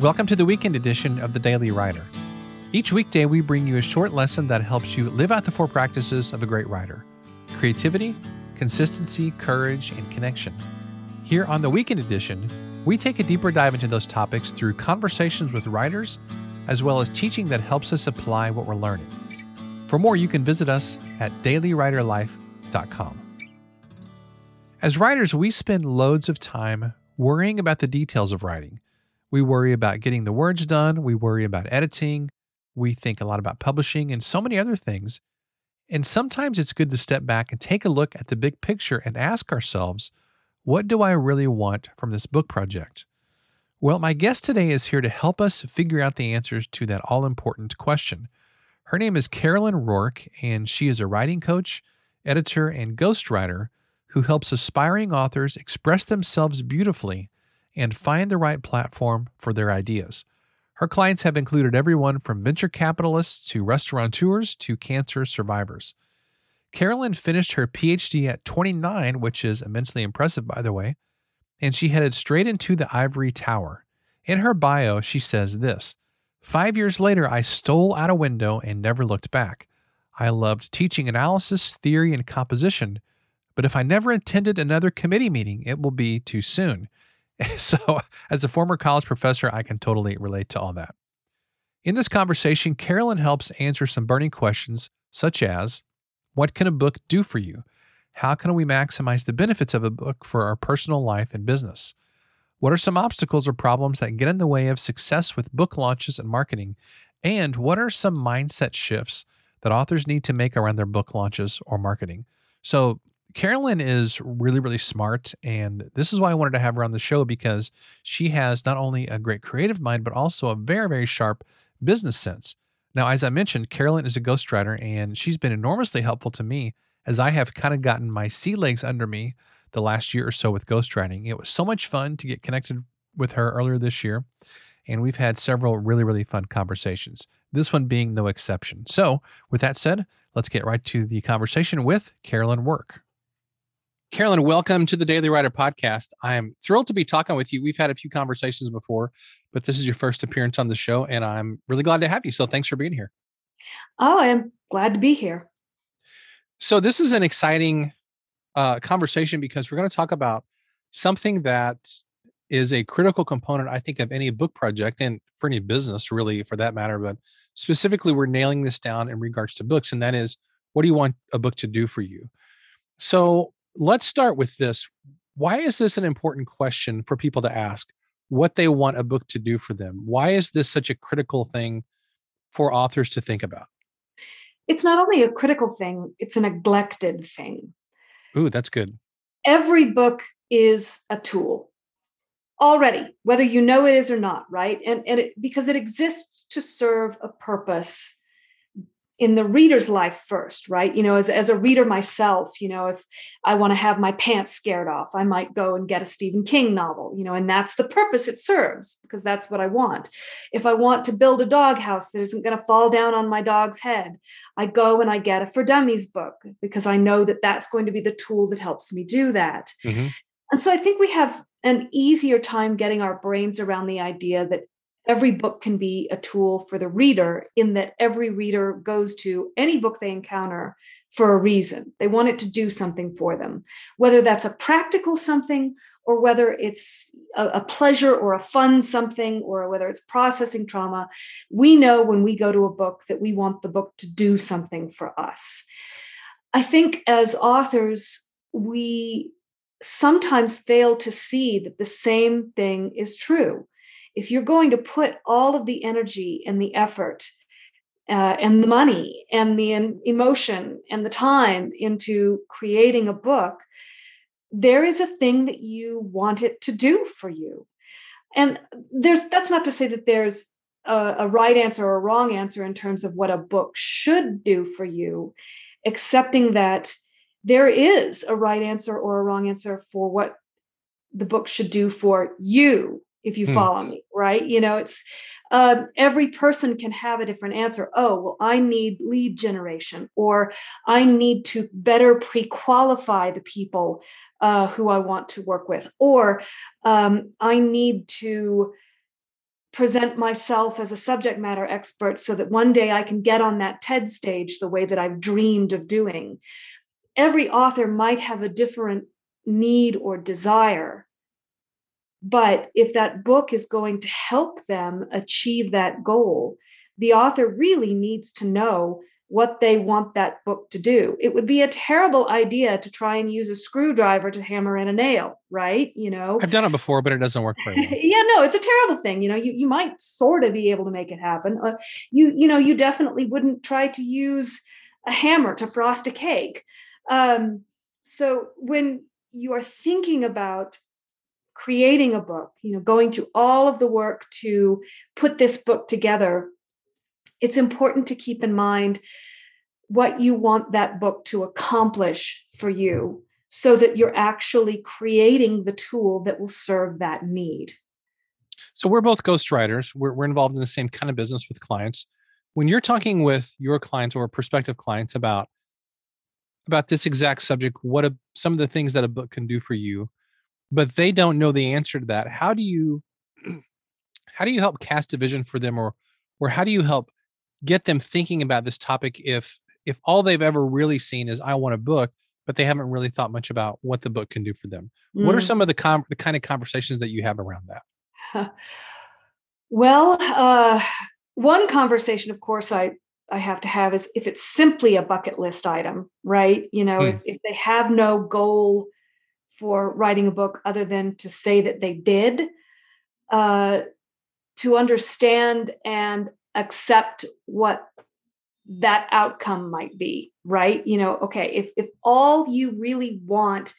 Welcome to the weekend edition of the Daily Writer. Each weekday, we bring you a short lesson that helps you live out the four practices of a great writer creativity, consistency, courage, and connection. Here on the weekend edition, we take a deeper dive into those topics through conversations with writers, as well as teaching that helps us apply what we're learning. For more, you can visit us at dailywriterlife.com. As writers, we spend loads of time worrying about the details of writing we worry about getting the words done. We worry about editing. We think a lot about publishing and so many other things. And sometimes it's good to step back and take a look at the big picture and ask ourselves, what do I really want from this book project? Well, my guest today is here to help us figure out the answers to that all important question. Her name is Carolyn Roark, and she is a writing coach, editor, and ghostwriter who helps aspiring authors express themselves beautifully and find the right platform for their ideas. Her clients have included everyone from venture capitalists to restaurateurs to cancer survivors. Carolyn finished her PhD at 29, which is immensely impressive, by the way, and she headed straight into the ivory tower. In her bio, she says this Five years later, I stole out a window and never looked back. I loved teaching analysis, theory, and composition, but if I never attended another committee meeting, it will be too soon. So, as a former college professor, I can totally relate to all that. In this conversation, Carolyn helps answer some burning questions such as What can a book do for you? How can we maximize the benefits of a book for our personal life and business? What are some obstacles or problems that get in the way of success with book launches and marketing? And what are some mindset shifts that authors need to make around their book launches or marketing? So, Carolyn is really, really smart. And this is why I wanted to have her on the show because she has not only a great creative mind, but also a very, very sharp business sense. Now, as I mentioned, Carolyn is a ghostwriter and she's been enormously helpful to me as I have kind of gotten my sea legs under me the last year or so with ghostwriting. It was so much fun to get connected with her earlier this year. And we've had several really, really fun conversations, this one being no exception. So, with that said, let's get right to the conversation with Carolyn Roark. Carolyn, welcome to the Daily Writer podcast. I am thrilled to be talking with you. We've had a few conversations before, but this is your first appearance on the show, and I'm really glad to have you. So thanks for being here. Oh, I am glad to be here. So this is an exciting uh, conversation because we're going to talk about something that is a critical component, I think, of any book project and for any business, really, for that matter. But specifically, we're nailing this down in regards to books, and that is, what do you want a book to do for you? So let's start with this. Why is this an important question for people to ask? What they want a book to do for them? Why is this such a critical thing for authors to think about? It's not only a critical thing, it's a neglected thing. Ooh, that's good. Every book is a tool already, whether you know it is or not, right? And, and it, because it exists to serve a purpose in the reader's life first right? You know as, as a reader myself you know if i want to have my pants scared off i might go and get a stephen king novel you know and that's the purpose it serves because that's what i want. If i want to build a doghouse that isn't going to fall down on my dog's head i go and i get a for dummies book because i know that that's going to be the tool that helps me do that. Mm-hmm. and so i think we have an easier time getting our brains around the idea that every book can be a tool for the reader in that every reader goes to any book they encounter for a reason. They want it to do something for them, whether that's a practical something or whether it's a, a, pleasure or a fun something or whether it's processing trauma. We know when we go to a book that we want the book to do something for us. I think as authors, we sometimes fail to see that the same thing is true if you're going to put all of the energy and the effort uh, and the money and the emotion and the time into creating a book, there is a thing that you want it to do for you. And there's that's not to say that there's a, a right answer or a wrong answer in terms of what a book should do for you, accepting that there is a right answer or a wrong answer for what the book should do for you if you hmm. follow me right you know it's uh, every person can have a different answer oh well i need lead generation or i need to better pre-qualify the people uh, who i want to work with or um, i need to present myself as a subject matter expert so that one day I can get on that TED stage the way that I've dreamed of doing. Every author might have a different need or desire. But if that book is going to help them achieve that goal, the author really needs to know what they want that book to do. It would be a terrible idea to try and use a screwdriver to hammer in a nail, right? You know, I've done it before, but it doesn't work very well. yeah, no, it's a terrible thing. You know, you, you might sort of be able to make it happen. Uh, you, you know, you definitely wouldn't try to use a hammer to frost a cake. Um, so when you are thinking about creating a book, you know, going through all of the work to put this book together, it's important to keep in mind what you want that book to accomplish for you so that you're actually creating the tool that will serve that need. So we're both ghostwriters. We're, we're involved in the same kind of business with clients. When you're talking with your clients or prospective clients about about this exact subject, what a, some of the things that a book can do for you, but they don't know the answer to that. How do you how do you help cast a vision for them or or how do you help get them thinking about this topic if if all they've ever really seen is I want a book, but they haven't really thought much about what the book can do for them. Mm. What are mm. some of the com- the kind of conversations that you have around that? Well, uh, one conversation, of course, I I have to have is if it's simply a bucket list item, right? You know, mm. if if they have no goal for writing a book other than to say that they did, uh, to understand and accept what that outcome might be right? You know okay if if all you really want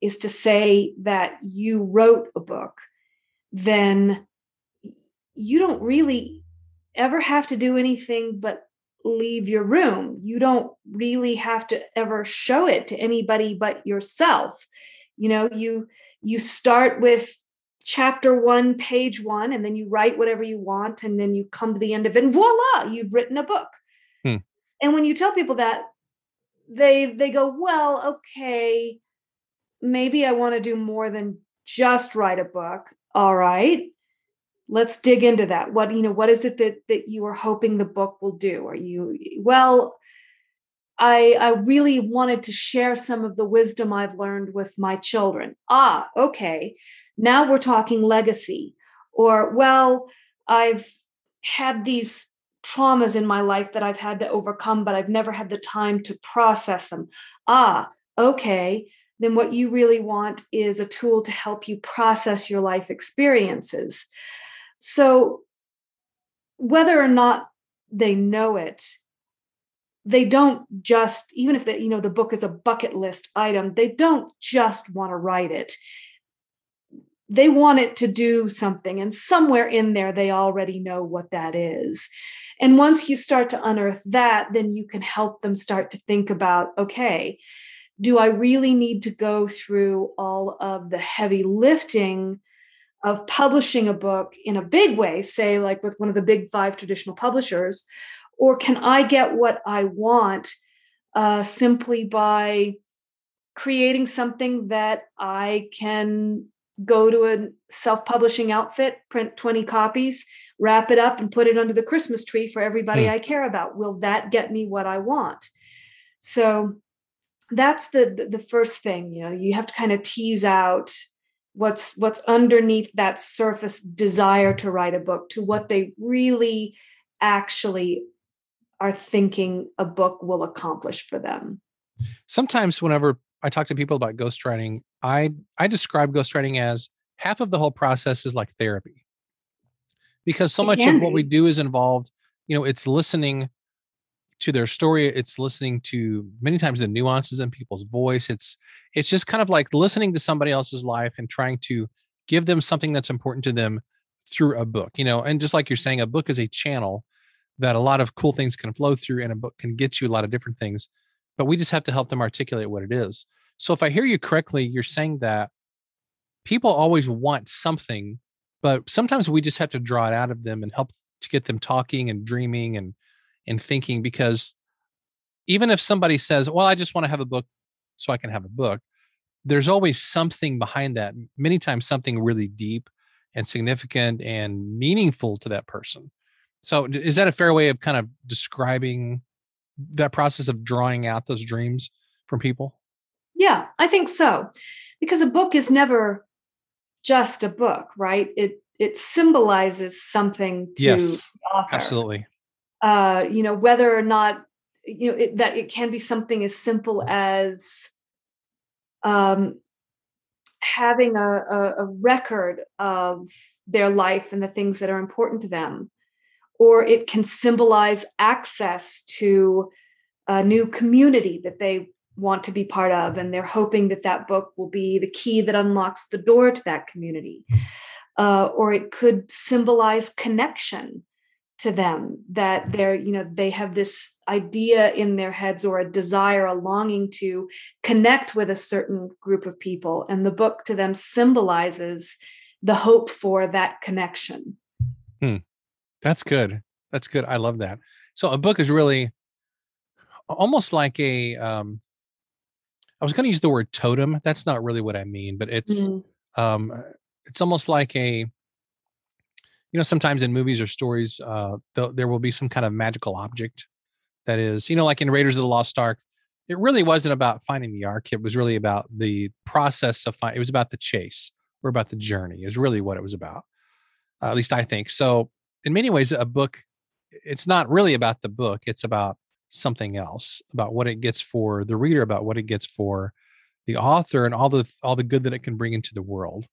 is to say that you wrote a book then you don't really ever have to do anything but leave your room. You don't really have to ever show it to anybody but yourself you know you you start with chapter one, page one, and then you write whatever you want, and then you come to the end of it, and voila, you've written a book. Hmm. And when you tell people that, they they go, well, okay, maybe I want to do more than just write a book. All right. Let's dig into that. What, you know, what is it that that you are hoping the book will do? Are you well, I, I really wanted to share some of the wisdom I've learned with my children. Ah, okay. Now we're talking legacy. Or, well, I've had these traumas in my life that I've had to overcome, but I've never had the time to process them. Ah, okay. Then what you really want is a tool to help you process your life experiences. So, whether or not they know it, they don't just even if the you know the book is a bucket list item they don't just want to write it. They want it to do something and somewhere in there they already know what that is. And once you start to unearth that then you can help them start to think about okay do i really need to go through all of the heavy lifting of publishing a book in a big way say like with one of the big five traditional publishers or can i get what i want uh, simply by creating something that i can go to a self-publishing outfit, print 20 copies, wrap it up and put it under the Christmas tree for everybody mm. I care about. Will that get me what I want? So that's the the first thing, you know, you have to kind of tease out what's what's underneath that surface desire to write a book to what they really actually are thinking a book will accomplish for them. Sometimes whenever I talk to people about ghostwriting, I I describe ghostwriting as half of the whole process is like therapy. Because so it much of what we do is involved, you know, it's listening to their story, it's listening to many times the nuances in people's voice. It's it's just kind of like listening to somebody else's life and trying to give them something that's important to them through a book, you know, and just like you're mm-hmm. saying, a book is a channel that a lot of cool things can flow through and a book can get you a lot of different things but we just have to help them articulate what it is. So if I hear you correctly, you're saying that people always want something, but sometimes we just have to draw it out of them and help to get them talking and dreaming and and thinking because even if somebody says, "Well, I just want to have a book so I can have a book," there's always something behind that. Many times something really deep and significant and meaningful to that person. So is that a fair way of kind of describing that process of drawing out those dreams from people? Yeah, I think so. Because a book is never just a book, right? It it symbolizes something to yes, the author. Absolutely. Uh, you know, whether or not you know it, that it can be something as simple as um, having a, a, a record of their life and the things that are important to them, or it can symbolize access to a new community that they want to be part of and they're hoping that that book will be the key that unlocks the door to that community. Uh, or it could symbolize connection to them that they're you know they have this idea in their heads or a desire a longing to connect with a certain group of people. And the book to them symbolizes the hope for that connection. Hmm. That's good. That's good. I love that. So a book is really almost like a um i was going to use the word totem that's not really what i mean but it's mm-hmm. um it's almost like a you know sometimes in movies or stories uh there will be some kind of magical object that is you know like in raiders of the lost ark it really wasn't about finding the ark it was really about the process of finding it was about the chase or about the journey is really what it was about uh, at least i think. So in many ways a book it's not really about the book it's about something else about what it gets for the reader about what it gets for the author and all the all the good that it can bring into the world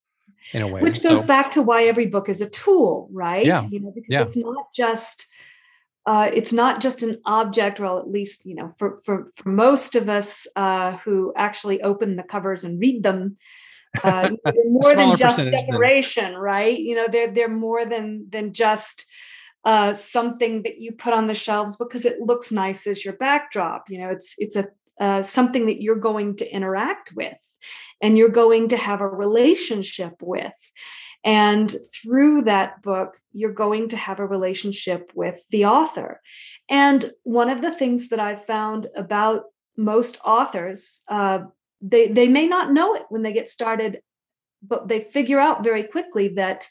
in a way. Which goes so, back to why every book is a tool, right? Yeah. You know, because yeah. it's not just uh, it's not just an object, or at least you know, for for for most of us uh, who actually open the covers and read them, uh, more than just decoration, than... right? You know, they're they're more than than just uh, something that you put on the shelves because it looks nice as your backdrop. You know, it's it's a uh, something that you're going to interact with and you're going to have a relationship with. And through that book, you're going to have a relationship with the author. And one of the things that I've found about most authors, uh, they, they may not know it when they get started, but they figure out very quickly that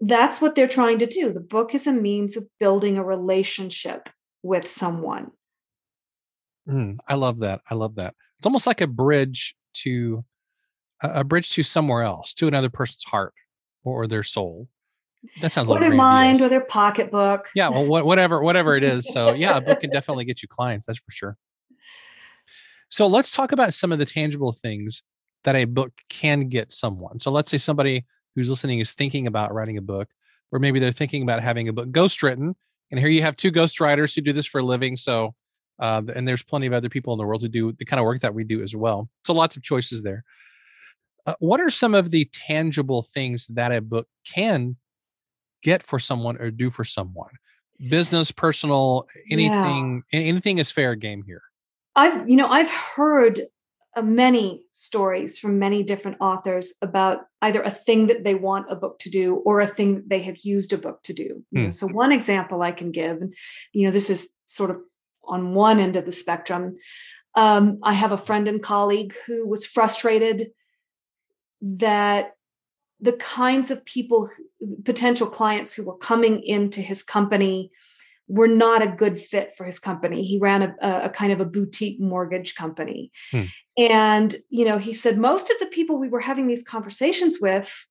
that's what they're trying to do. The book is a means of building a relationship with someone. Mm, I love that. I love that. It's almost like a bridge to a bridge to somewhere else, to another person's heart or their soul. That sounds or like their mind or their pocketbook. Yeah, well, whatever, whatever it is. So yeah, a book can definitely get you clients. That's for sure. So let's talk about some of the tangible things that a book can get someone. So let's say somebody who's listening is thinking about writing a book, or maybe they're thinking about having a book ghostwritten. And here you have two ghostwriters who do this for a living. So uh, and there's plenty of other people in the world who do the kind of work that we do as well. So lots of choices there. Uh, what are some of the tangible things that a book can get for someone or do for someone? Business, personal, anything, yeah. anything is fair game here. I've, you know, I've heard uh, many stories from many different authors about either a thing that they want a book to do or a thing that they have used a book to do. Know, so one example I can give, and you know, this is sort of on one end of the spectrum. Um, I have a friend and colleague who was frustrated that the kinds of people, potential clients who were coming into his company, were not a good fit for his company. He ran a, a kind of a boutique mortgage company. Hmm. And, you know, he said most of the people we were having these conversations with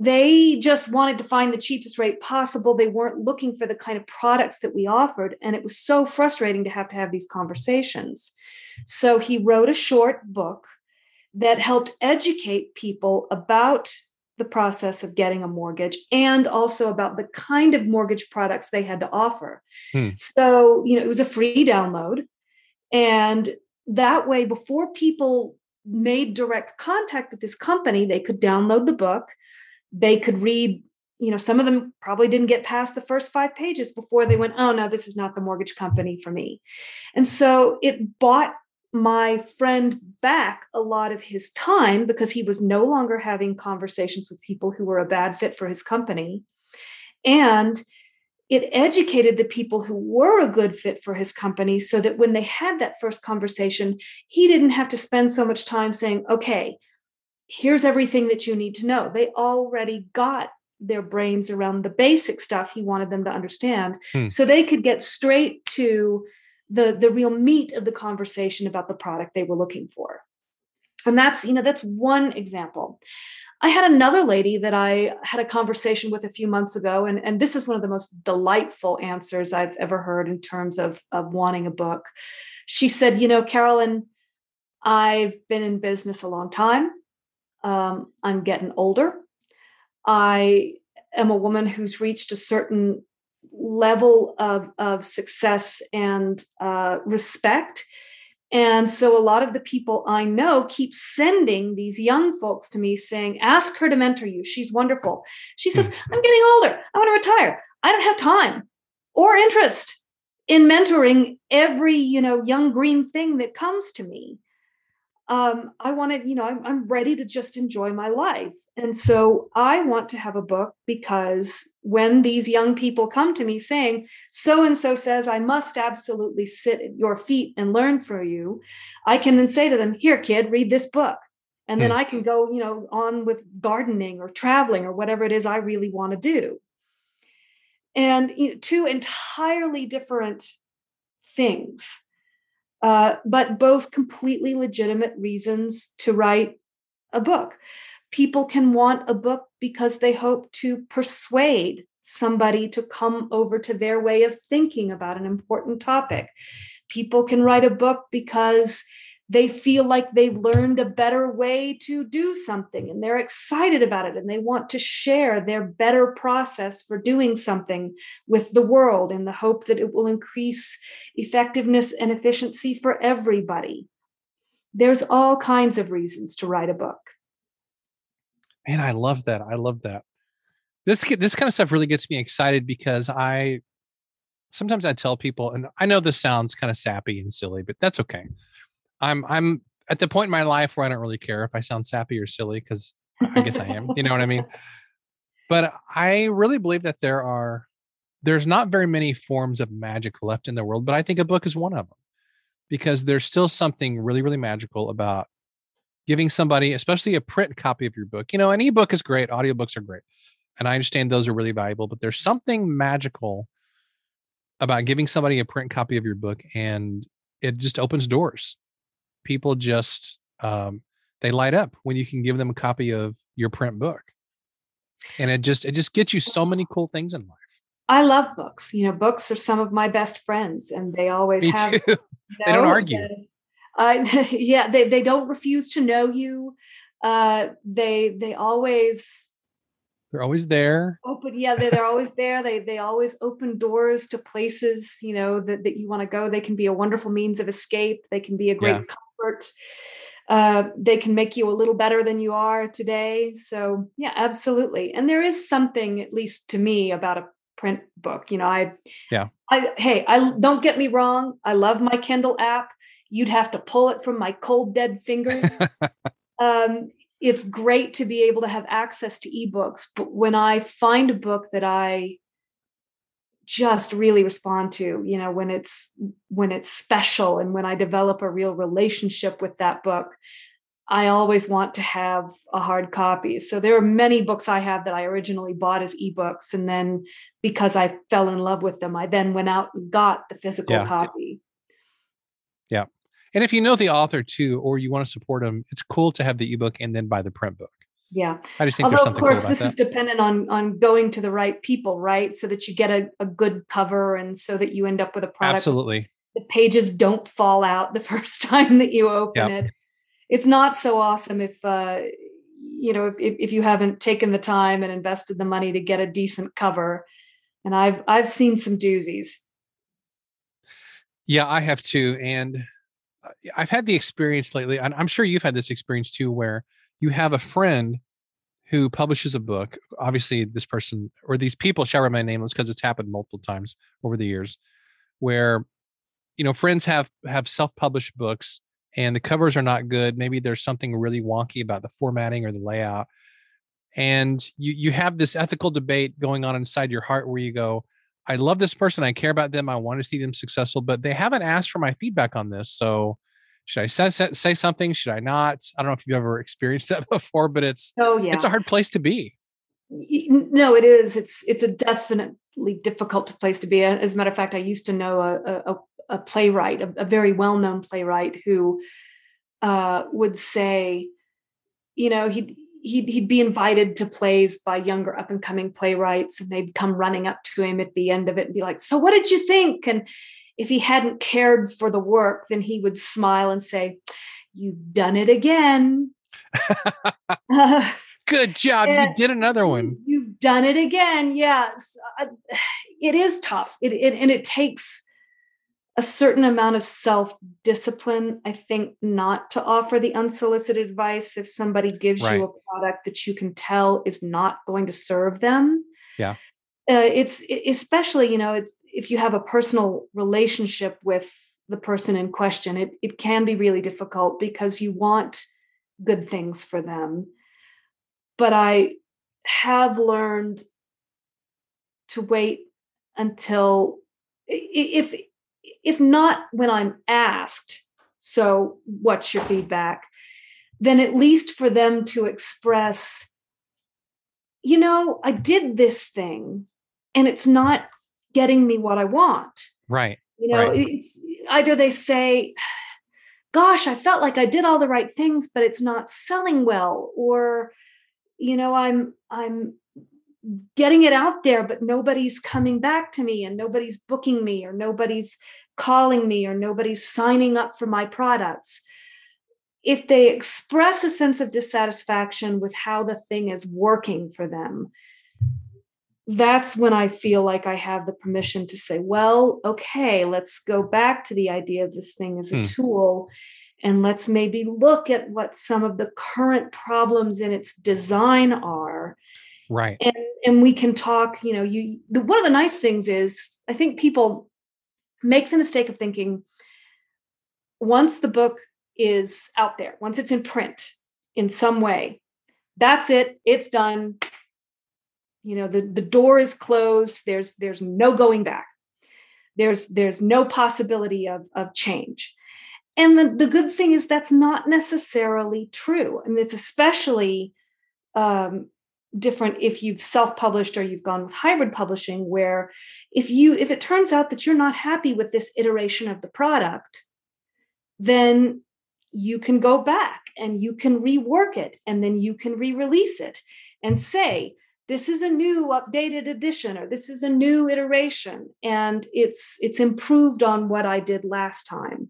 they just wanted to find the cheapest rate possible they weren't looking for the kind of products that we offered and it was so frustrating to have to have these conversations so he wrote a short book that helped educate people about the process of getting a mortgage and also about the kind of mortgage products they had to offer. Hmm. so you know it was a free download. And that way before people made direct contact with this company they could download the book. They could read you know some of them probably didn't get past the first five pages before they went oh no this is not the mortgage company for me. And so it bought my friend back a lot of his time because he was no longer having conversations with people who were a bad fit for his company and it educated the people who were a good fit for his company so that when they had that first conversation he didn't have to spend so much time saying okay here's everything that you need to know. They already got their brains around the basic stuff he wanted them to understand Hmm. so they could get straight to the the real meat of the conversation about the product they were looking for. And that's you know that's one example. I had another lady that i had a conversation with a few months ago and, and this is one of the most delightful answers i've ever heard in terms of, of wanting a book. She said you know carolyn i've been in business a long time. Um, i'm getting older. I am a woman who's reached a certain level of, of success and uh, respect and so a lot of the people I know keep sending these young folks to me saying, ask her to mentor you. She's wonderful. She says, I'm getting older. I want to retire. I don't have time or interest in mentoring every, you know, young green thing that comes to me. Um, I want to, you know, I'm, I'm ready to just enjoy my life. And so I want to have a book because when these young people come to me saying, so and so says, I must absolutely sit at your feet and learn from you, I can then say to them, here, kid, read this book. And then Hmm. I can go, you know, on with gardening or traveling or whatever it is I really want to do. And you know, two entirely different things, uh, but both completely legitimate reasons to write a book. People can want a book because they hope to persuade somebody to come over to their way of thinking about an important topic. People can write a book because they feel like they've learned a better way to do something and they're excited about it and they want to share their better process for doing something with the world in the hope that it will increase effectiveness and efficiency for everybody. There's all kinds of reasons to write a book. Man, I love that. I love that. This this kind of stuff really gets me excited because I sometimes I tell people, and I know this sounds kind of sappy and silly, but that's okay. I'm I'm at the point in my life where I don't really care if I sound sappy or silly because I guess I am. You know what I mean? But I really believe that there are there's not very many forms of magic left in the world, but I think a book is one of them because there's still something really really magical about giving somebody, especially a print copy of your book. You know, an ebook is great, audiobooks are great. And I understand those are really valuable, but there's something magical about giving somebody a print copy of your book and it just opens doors. People just um they light up when you can give them a copy of your print book. And it just it just gets you so many cool things in life. I love books. You know, books are some of my best friends, and they always Me have. They don't argue. uh, yeah, they they don't refuse to know you. Uh, they they always They're always there. open. Yeah, they, they're always there. They they always open doors to places you know that that you want to go. They can be a wonderful means of escape. They can be a great Yeah. Uh, they can make you a little better than you are today. So yeah, absolutely. And there is something, at least to me, about a print book. You know, I Yeah. I hey, I don't get me wrong. I love my Kindle app. You'd have to pull it from my cold dead fingers. um, it's great to be able to have access to ebooks, but when I find a book that I just really respond to, you know, when it's when it's special and when I develop a real relationship with that book, I always want to have a hard copy. So there are many books I have that I originally bought as ebooks and then because I fell in love with them, I then went out and got the physical copy. Yeah. And if you know the author too, or you want to support them, it's cool to have the ebook and then buy the print book. Yeah. I just think Although of course cool this that. is dependent on on going to the right people, right? So that you get a, a good cover and so that you end up with a product Absolutely. the pages don't fall out the first time that you open Yep. it. It's not so awesome if uh you know if, if if you haven't taken the time and invested the money to get a decent cover. And I've I've seen some doozies. Yeah, I have too. And uh, I've had the experience lately, and I'm sure you've had this experience too, where you have a friend who publishes a book. Obviously, this person or these people shall remain nameless because it's happened multiple times over the years, where you know friends have have self-published books and the covers are not good. Maybe there's something really wonky about the formatting or the layout, and you you have this ethical debate going on inside your heart where you go, I love this person. I care about them. I want to see them successful, but they haven't asked for my feedback on this. So should I say, say, something? Should I not? I don't know if you've ever experienced that before, but it's Oh yeah. it's a hard place to be. no it is it's it's a definitely difficult place to be as a matter of fact i used to know a, a, a playwright a, a, very well-known playwright who uh, would say you know he'd he'd, he'd be invited to plays by younger up and coming playwrights and they'd come running up to him at the end of it and be like so what did you think and if he hadn't cared for the work then he would smile and say you've done it again uh, good job you did another one you've done it again yes it is tough it, it and it takes a certain amount of self discipline, I think, not to offer the unsolicited advice if somebody gives right. you a product that you can tell is not going to serve them. Yeah. Uh, it's it, especially, you know, it's, if you have a personal relationship with the person in question, it, it can be really difficult because you want good things for them. But I have learned to wait until if if not when I'm asked, so what's your feedback? Then at least for them to express, you know, I did this thing and it's not getting me what I want. Right. You know, right. it's either they say, gosh, I felt like I did all the right things, but it's not selling well, or, you know, I'm, I'm, getting it out there but nobody's coming back to me and nobody's booking me or nobody's calling me or nobody's signing up for my products. If they express a sense of dissatisfaction with how the thing is working for them, that's when I feel like I have the permission to say, well, okay, let's go back to the idea of this thing as a hmm. tool and let's maybe look at what some of the current problems in its design are right and and we can talk you know you the, one of the nice things is i think people make the mistake of thinking once the book is out there, once it's in print in some way, that's it, it's done. You know, the, the door is closed, there's there's no going back. There's there's no possibility of, of change. And the, the good thing is that's not necessarily true. and it's especially um, different if you've self-published or you've gone with hybrid publishing where if you if it turns out that you're not happy with this iteration of the product then you can go back and you can rework it and then you can re-release it and say this is a new updated edition or this is a new iteration and it's it's improved on what i did last time.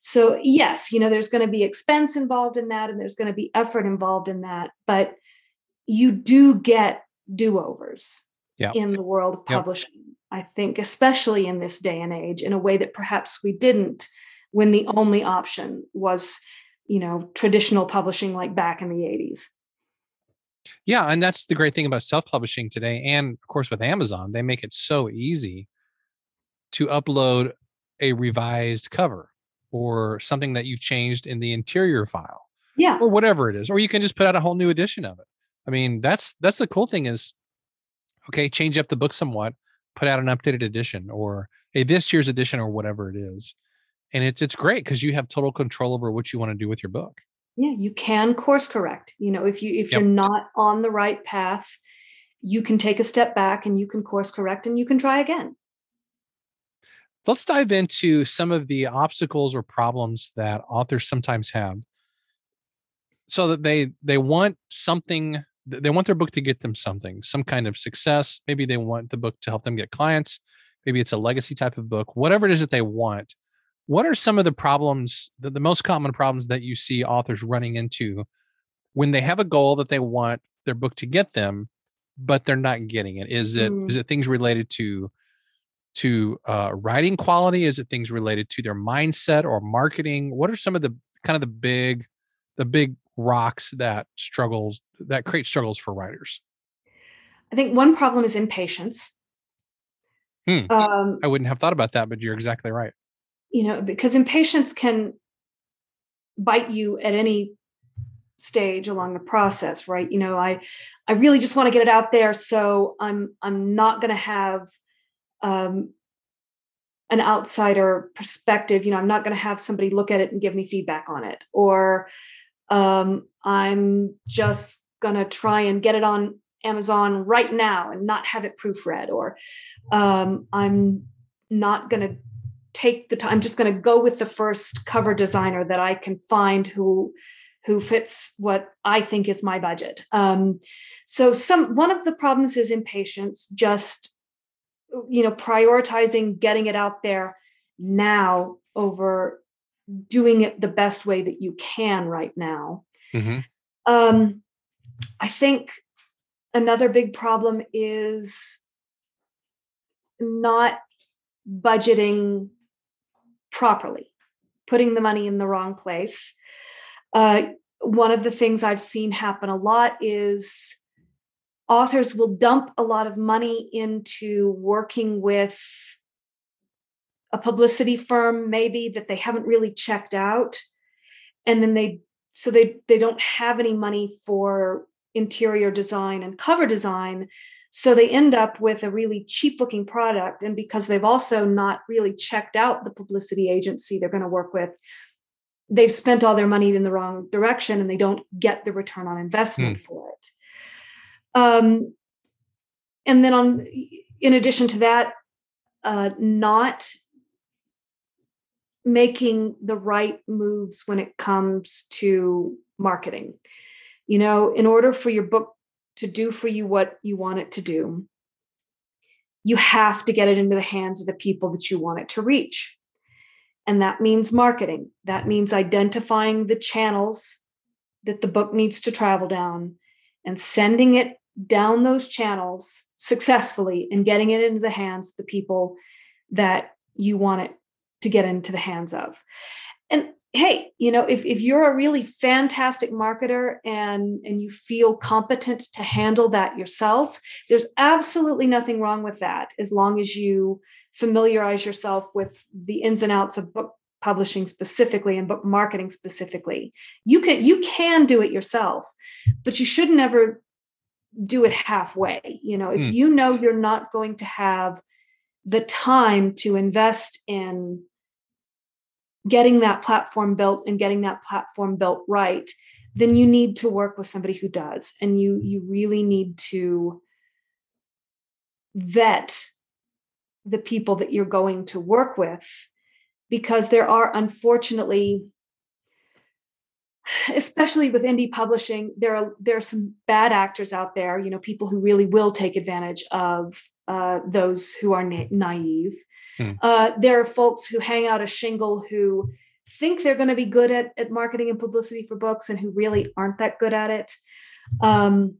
So yes you know there's going to be expense involved in that and there's going to be effort involved in that but you do get do-overs yeah. in the world of publishing i think especially in this day and age in a way that perhaps we didn't when the only option was you know traditional publishing like back in the 80s yeah and that's the great thing about self-publishing today and of course with amazon they make it so easy to upload a revised cover or something that you've changed in the interior file yeah or whatever it is or you can just put out a whole new edition of it I mean, that's that's the cool thing is, okay, change up the book somewhat, put out an updated edition or a this year's edition or whatever it is, and it's it's great because you have total control over what you want to do with your book. Yeah, you can course correct. You know, if you if yep. you're not on the right path, you can take a step back and you can course correct and you can try again. Let's dive into some of the obstacles or problems that authors sometimes have so that they they want something they want their book to get them something, some kind of success. Maybe they want the book to help them get clients. Maybe it's a legacy type of book, whatever it is that they want. What are some of the problems, the, the most common problems that you see authors running into when they have a goal that they want their book to get them, but they're not getting it? Is it mm. is it things related to to uh, writing quality? Is it things related to their mindset or marketing? What are some of the kind of the big the big rocks that struggles that create struggles for writers? I think one problem is impatience. Hmm. Um, I wouldn't have thought about that, but you're exactly right. You know, because impatience can bite you at any stage along the process, right? You know, I I really just want to get it out there, so I'm I'm not going to have um, an outsider perspective. You know, I'm not going to have somebody look at it and give me feedback on it, or um, I'm just going to try and get it on Amazon right now and not have it proofread, or um, I'm not going to take the time. I'm just going to go with the first cover designer that I can find who who fits what I think is my budget. Um, so some one of the problems is impatience, just you know prioritizing getting it out there now over doing it the best way that you can right now. Mm-hmm. Um, I think another big problem is not budgeting properly, putting the money in the wrong place. Uh, one of the things I've seen happen a lot is authors will dump a lot of money into working with a publicity firm maybe that they haven't really checked out and then they so they they don't have any money for interior design and cover design so they end up with a really cheap looking product and because they've also not really checked out the publicity agency they're going to work with they've spent all their money in the wrong direction and they don't get the return on investment hmm. for it um, and then on in addition to that uh, not making the right moves when it comes to marketing. You know, in order for your book to do for you what you want it to do, you have to get it into the hands of the people that you want it to reach. And that means marketing. That means identifying the channels that the book needs to travel down and sending it down those channels successfully and getting it into the hands of the people that you want it to get into the hands of. And hey, you know, if, if you're a really fantastic marketer and, and you feel competent to handle that yourself, there's absolutely nothing wrong with that as long as you familiarize yourself with the ins and outs of book publishing specifically and book marketing specifically. You can you can do it yourself, but you should never do it halfway. You know, if mm. you know you're not going to have the time to invest in getting that platform built and getting that platform built right then you need to work with somebody who does. And you you really need to vet the people that you're going to work with because there are unfortunately especially with indie publishing there are there are some bad actors out there you know people who really will take advantage of uh, those who are na- naive Hmm. Uh, there are folks who hang out a shingle who think they're going to be good at, at marketing and publicity for books and who really aren't that good at it. Um,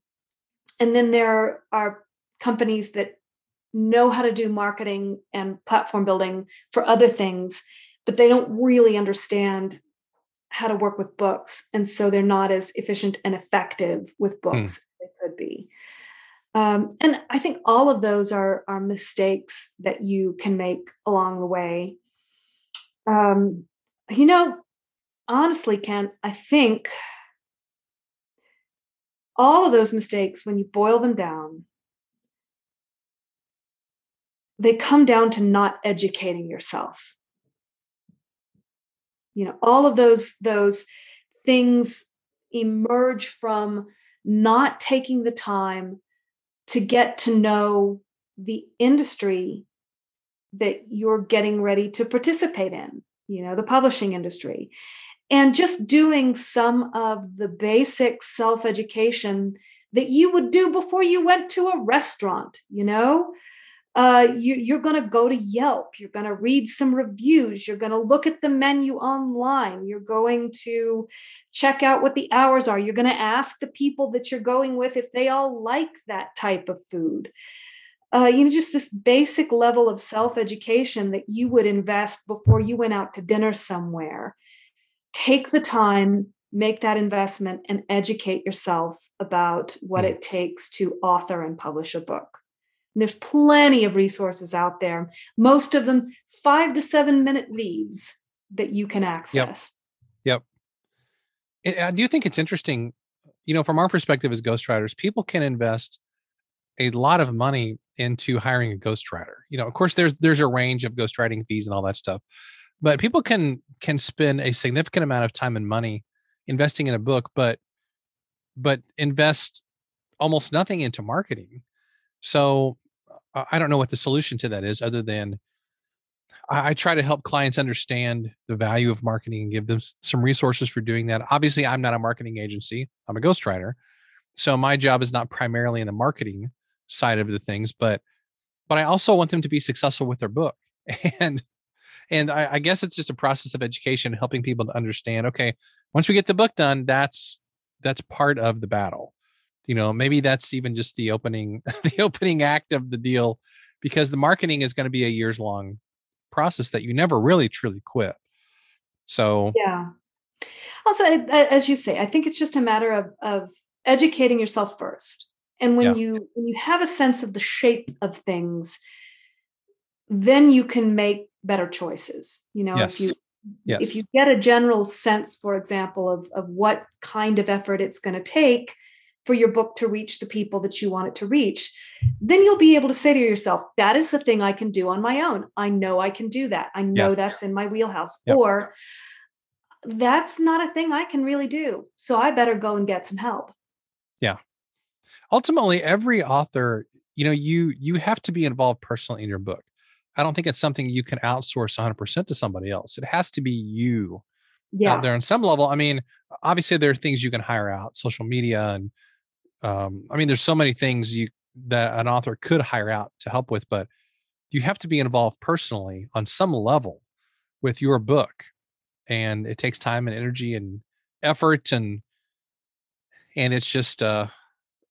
and then there are companies that know how to do marketing and platform building for other things, but they don't really understand how to work with books. And so they're not as efficient and effective with hmm. books as they could be. Um, and I think all of those are are mistakes that you can make along the way. Um, you know, honestly, Ken, I think all of those mistakes, when you boil them down, they come down to not educating yourself. You know, all of those those things emerge from not taking the time to get to know the industry that you're getting ready to participate in, you know, the publishing industry. And just doing some of the basic self education that you would do before you went to a restaurant, you know? Uh, you, are going to go to Yelp. You're going to read some reviews. You're going to look at the menu online. You're going to check out what the hours are. You're going to ask the people that you're going with if they all like that type of food. Uh, you know, just this basic level of self education that you would invest before you went out to dinner somewhere. Take the time, make that investment, and educate yourself about what hmm. it takes to author and publish a book. And there's plenty of resources out there, most of them five to seven minute reads that you can access. Yep. yep. I do think it's interesting, you know, from our perspective as ghostwriters, people can invest a lot of money into hiring a ghostwriter. You know, of course, there's there's a range of ghostwriting fees and all that stuff, but people can can spend a significant amount of time and money investing in a book, but but invest almost nothing into marketing. So I don't know what the solution to that is other than I, I try to help clients understand the value of marketing and give them some resources for doing that. Obviously, I'm not a marketing agency, I'm a ghostwriter. So my job is not primarily in the marketing side of the things, but but I also want them to be successful with their book. And and I, I guess it's just a process of education, helping people to understand, okay, once we get the book done, that's that's part of the battle. You know, maybe that's even just the opening, the opening act of the deal, because the marketing is going to be a years long process that you never really truly quit. So yeah. Also, as you say, I think it's just a matter of of educating yourself first. And when yeah. you when you have a sense of the shape of things, then you can make better choices. You know, yes. if you yes. if you get a general sense, for example, of of what kind of effort it's going to take for your book to reach the people that you want it to reach, then you'll be able to say to yourself, that is the thing I can do on my own. I know I can do that. I know yeah. that's in my wheelhouse. Yeah. Or that's not a thing I can really do. So I better go and get some help. Yeah. Ultimately, every author, you know, you you have to be involved personally in your book. I don't think it's something you can outsource 100% to somebody else. It has to be you yeah. out there on some level. I mean, obviously there are things you can hire out, social media and um, I mean, there's so many things you that an author could hire out to help with, but you have to be involved personally on some level with your book. And it takes time and energy and effort and and it's just uh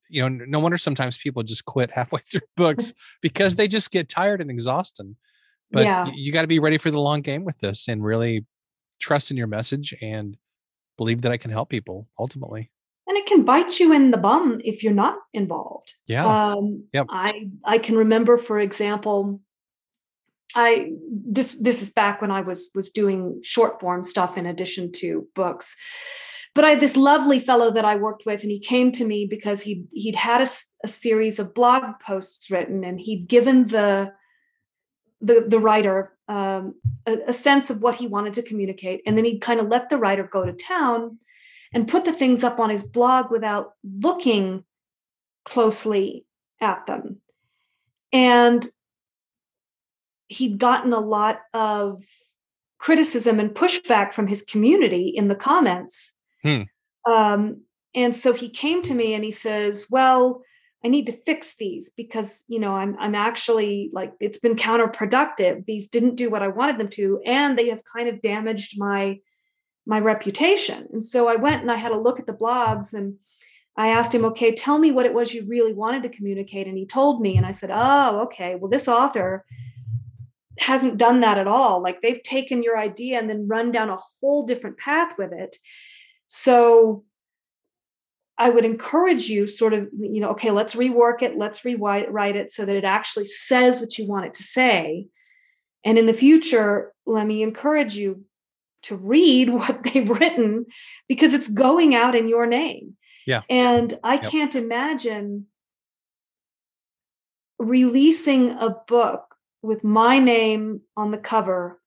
you know no wonder sometimes people just quit halfway through books because they just get tired and exhausted but yeah. you, you got to be ready for the long game with this and really trust in your message and believe that i can help people ultimately and it can bite you in the bum if you're not involved. Yeah. Um yep. i i can remember for example i this this is back when i was was doing short form stuff in addition to books. But I had this lovely fellow that I worked with, and he came to me because he he'd had a, a series of blog posts written, and he'd given the the the writer um, a, a sense of what he wanted to communicate, and then he'd kind of let the writer go to town and put the things up on his blog without looking closely at them, and he'd gotten a lot of criticism and pushback from his community in the comments Hmm. Um, and so he came to me and he says, "Well, I need to fix these because you know I'm I'm actually like it's been counterproductive. These didn't do what I wanted them to, and they have kind of damaged my my reputation." And so I went and I had a look at the blogs and I asked him, "Okay, tell me what it was you really wanted to communicate." And he told me, and I said, "Oh, okay. Well, this author." hasn't done that at all like they've taken your idea and then run down a whole different path with it so I would encourage you sort of, you know, okay, let's rework it, let's rewrite it so that it actually says what you want it to say. And in the future, let me encourage you to read what they've written because it's going out in your name. Yeah. And I yep. can't imagine releasing a book with my name on the cover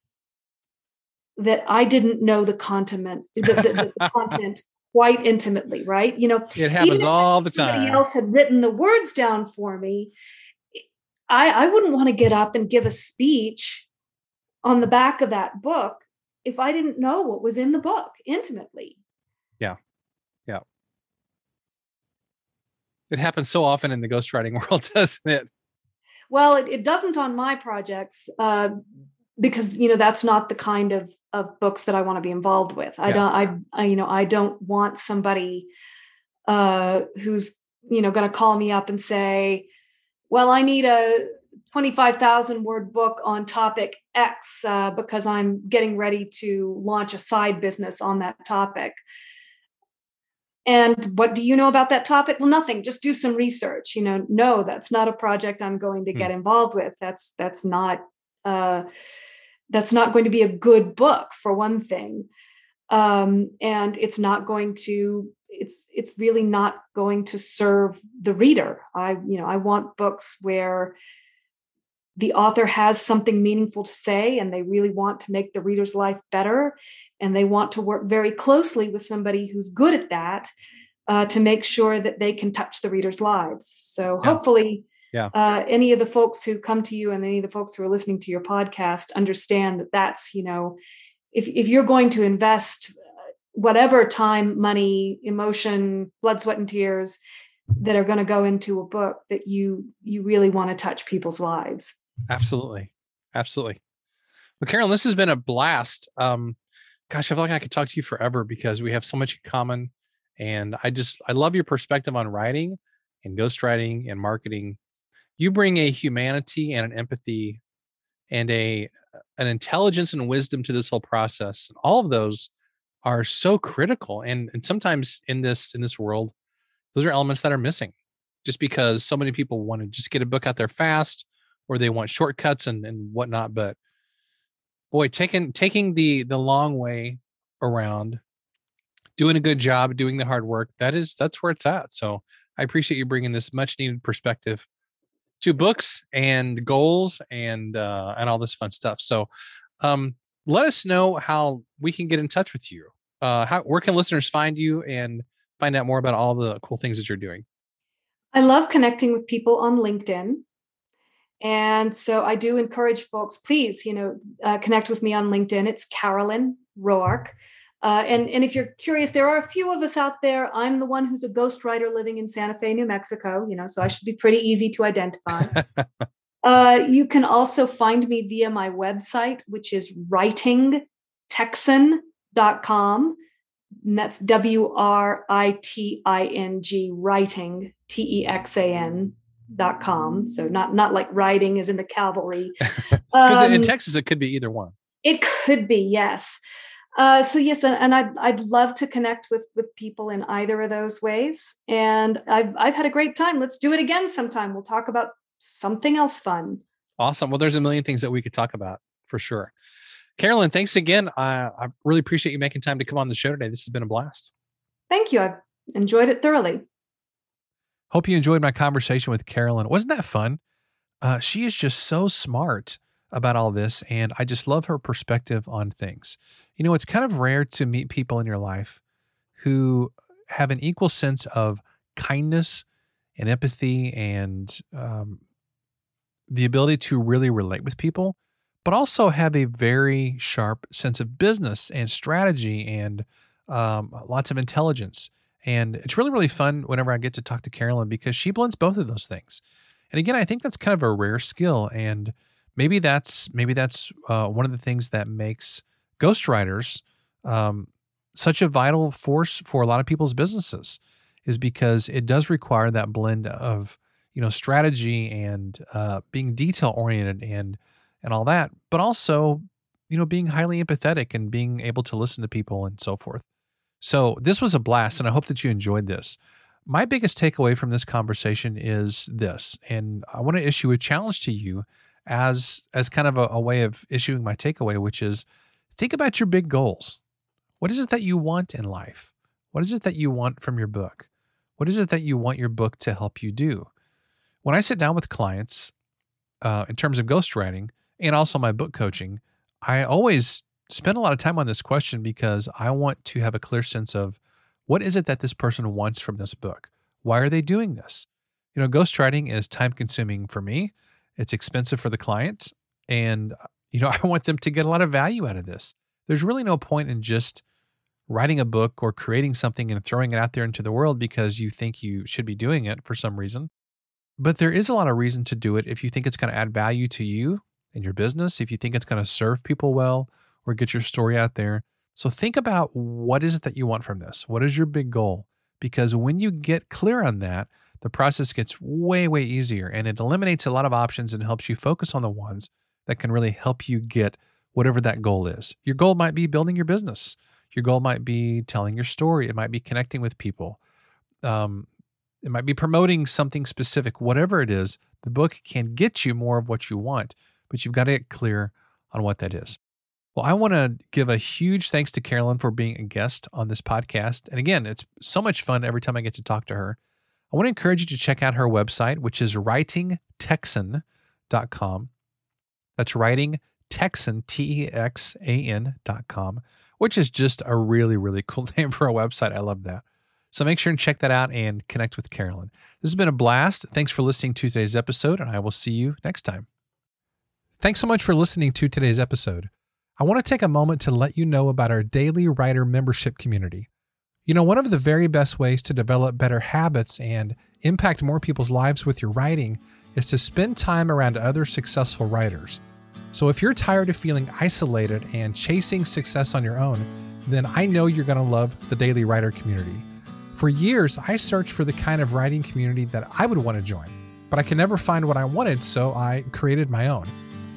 that I didn't know the content, the, the, the content quite intimately, right? You know, it happens all the time. Somebody else had written the words down for me. I, I wouldn't want to get up and give a speech on the back of that book if I didn't know what was in the book intimately. Yeah. Yeah. It happens so often in the ghostwriting world, doesn't it? Well, it, it doesn't on my projects uh, because you know that's not the kind of of books that I want to be involved with. I yeah. don't I, I, you know I don't want somebody uh who's you know going to call me up and say, "Well, I need a 25,000 word book on topic X uh, because I'm getting ready to launch a side business on that topic." And what do you know about that topic? Well, nothing. Just do some research. You know, no, that's not a project I'm going to hmm. get involved with. That's that's not uh, that's not going to be a good book for one thing um, and it's not going to it's it's really not going to serve the reader i you know i want books where the author has something meaningful to say and they really want to make the reader's life better and they want to work very closely with somebody who's good at that uh, to make sure that they can touch the readers' lives. So Yeah. hopefully, Yeah. Uh, any of the folks who come to you and any of the folks who are listening to your podcast understand that that's you know, if if you're going to invest uh, whatever time, money, emotion, blood, sweat, and tears that are going to go into a book, that you you really want to touch people's lives. Absolutely. Absolutely. Well, Carolyn, this has been a blast. Um, gosh, I feel like I could talk to you forever because we have so much in common. And I just, I love your perspective on writing and ghostwriting and marketing. You bring a humanity and an empathy and a an intelligence and wisdom to this whole process. All of those are so critical. And and sometimes in this in this world, those are elements that are missing just because so many people want to just get a book out there fast or they want shortcuts and, and whatnot. But boy, taking taking the the long way around, doing a good job, doing the hard work, that is that's where it's at. So I appreciate you bringing this much needed perspective to books and goals and uh, and all this fun stuff. So um, let us know how we can get in touch with you. Uh, how where can listeners find you and find out more about all the cool things that you're doing? I love connecting with people on LinkedIn. And so I do encourage folks, please, you know, uh, connect with me on LinkedIn. It's Carolyn Roark. Uh, and, and if you're curious, there are a few of us out there. I'm the one who's a ghostwriter living in Santa Fe, New Mexico, you know, so I should be pretty easy to identify. uh, you can also find me via my website, which is writingtexan.com. And that's W R I T I N G, writing, T E X A N dot com. So not not like riding is in the cavalry. Because in Um, Texas, it could be either one. it could be, yes. Uh, so yes, and, and I'd I'd love to connect with with people in either of those ways. And I've I've had a great time. Let's do it again sometime. We'll talk about something else fun. Awesome. Well, there's a million things that we could talk about for sure. Carolyn, thanks again. I, I really appreciate you making time to come on the show today. This has been a blast. Thank you. I've enjoyed it thoroughly. Hope you enjoyed my conversation with Carolyn. Wasn't that fun? Uh, she is just so smart about all this, and I just love her perspective on things. You know, it's kind of rare to meet people in your life who have an equal sense of kindness and empathy and um, the ability to really relate with people, but also have a very sharp sense of business and strategy and um, lots of intelligence. And it's really, really fun whenever I get to talk to Carolyn because she blends both of those things. And again, I think that's kind of a rare skill. And maybe that's maybe that's uh, one of the things that makes ghostwriters um, such a vital force for a lot of people's businesses is because it does require that blend of you know strategy and uh, being detail oriented and and all that, but also you know being highly empathetic and being able to listen to people and so forth. So this was a blast, and I hope that you enjoyed this. My biggest takeaway from this conversation is this, and I want to issue a challenge to you as as kind of a, a way of issuing my takeaway, which is think about your big goals. What is it that you want in life? What is it that you want from your book? What is it that you want your book to help you do? When I sit down with clients uh, in terms of ghostwriting and also my book coaching, I always spend a lot of time on this question because I want to have a clear sense of what is it that this person wants from this book? Why are they doing this? You know, ghostwriting is time consuming for me, it's expensive for the client. And, uh, you know, I want them to get a lot of value out of this. There's really no point in just writing a book or creating something and throwing it out there into the world because you think you should be doing it for some reason. But there is a lot of reason to do it if you think it's going to add value to you and your business, if you think it's going to serve people well or get your story out there. So think about what is it that you want from this? What is your big goal? Because when you get clear on that, the process gets way, way easier and it eliminates a lot of options and helps you focus on the ones that can really help you get whatever that goal is. Your goal might be building your business. Your goal might be telling your story. It might be connecting with people. Um, it might be promoting something specific. Whatever it is, the book can get you more of what you want, but you've got to get clear on what that is. Well, I want to give a huge thanks to Carolyn for being a guest on this podcast. And again, it's so much fun every time I get to talk to her. I want to encourage you to check out her website, which is writingtexan.com. That's writing Texan, T E X A N dot com, which is just a really, really cool name for a website. I love that. So make sure and check that out and connect with Carolyn. This has been a blast. Thanks for listening to today's episode, and I will see you next time. Thanks so much for listening to today's episode. I want to take a moment to let you know about our Daily Writer membership community. You know, one of the very best ways to develop better habits and impact more people's lives with your writing is to spend time around other successful writers. So if you're tired of feeling isolated and chasing success on your own, then I know you're going to love the Daily Writer community. For years, I searched for the kind of writing community that I would want to join, but I could never find what I wanted, so I created my own.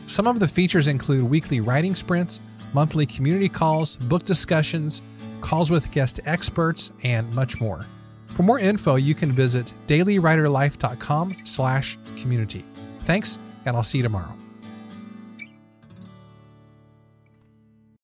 Some of the features include weekly writing sprints, monthly community calls, book discussions, calls with guest experts, and much more. For more info, you can visit dailywriterlife.com slash community. Thanks, and I'll see you tomorrow.